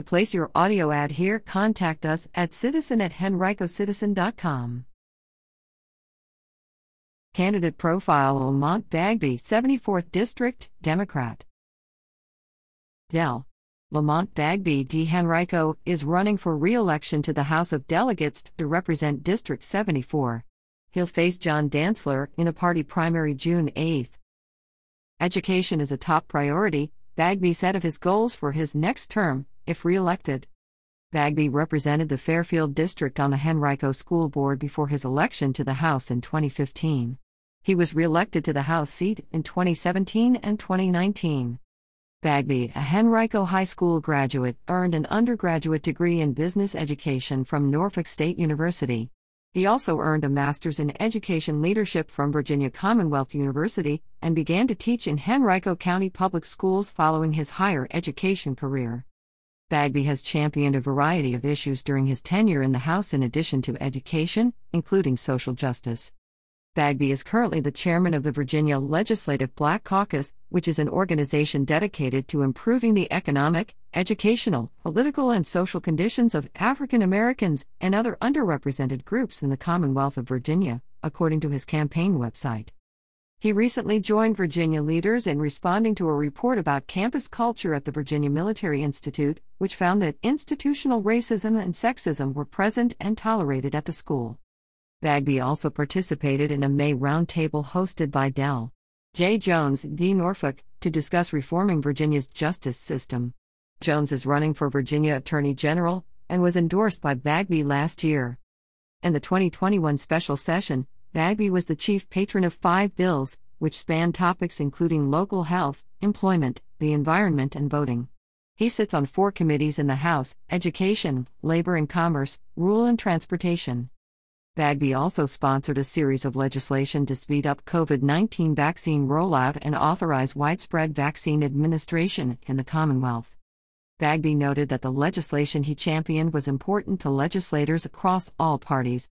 To place your audio ad here, contact us at citizen at henricocitizen.com. Candidate profile Lamont Bagby, 74th District, Democrat. Dell. Lamont Bagby D. Henrico is running for re election to the House of Delegates to represent District 74. He'll face John Dantzler in a party primary June 8. Education is a top priority, Bagby said of his goals for his next term, if re elected. Bagby represented the Fairfield District on the Henrico School Board before his election to the House in 2015. He was re elected to the House seat in 2017 and 2019. Bagby, a Henrico High School graduate, earned an undergraduate degree in business education from Norfolk State University. He also earned a master's in education leadership from Virginia Commonwealth University and began to teach in Henrico County Public Schools following his higher education career. Bagby has championed a variety of issues during his tenure in the House in addition to education, including social justice. Bagby is currently the chairman of the Virginia Legislative Black Caucus, which is an organization dedicated to improving the economic, educational, political, and social conditions of African Americans and other underrepresented groups in the Commonwealth of Virginia, according to his campaign website. He recently joined Virginia leaders in responding to a report about campus culture at the Virginia Military Institute, which found that institutional racism and sexism were present and tolerated at the school. Bagby also participated in a May roundtable hosted by Dell. Jay Jones, D. Norfolk, to discuss reforming Virginia's justice system. Jones is running for Virginia Attorney General and was endorsed by Bagby last year. In the 2021 special session, Bagby was the chief patron of five bills, which span topics including local health, employment, the environment, and voting. He sits on four committees in the House Education, Labor and Commerce, Rules and Transportation. Bagby also sponsored a series of legislation to speed up COVID 19 vaccine rollout and authorize widespread vaccine administration in the Commonwealth. Bagby noted that the legislation he championed was important to legislators across all parties,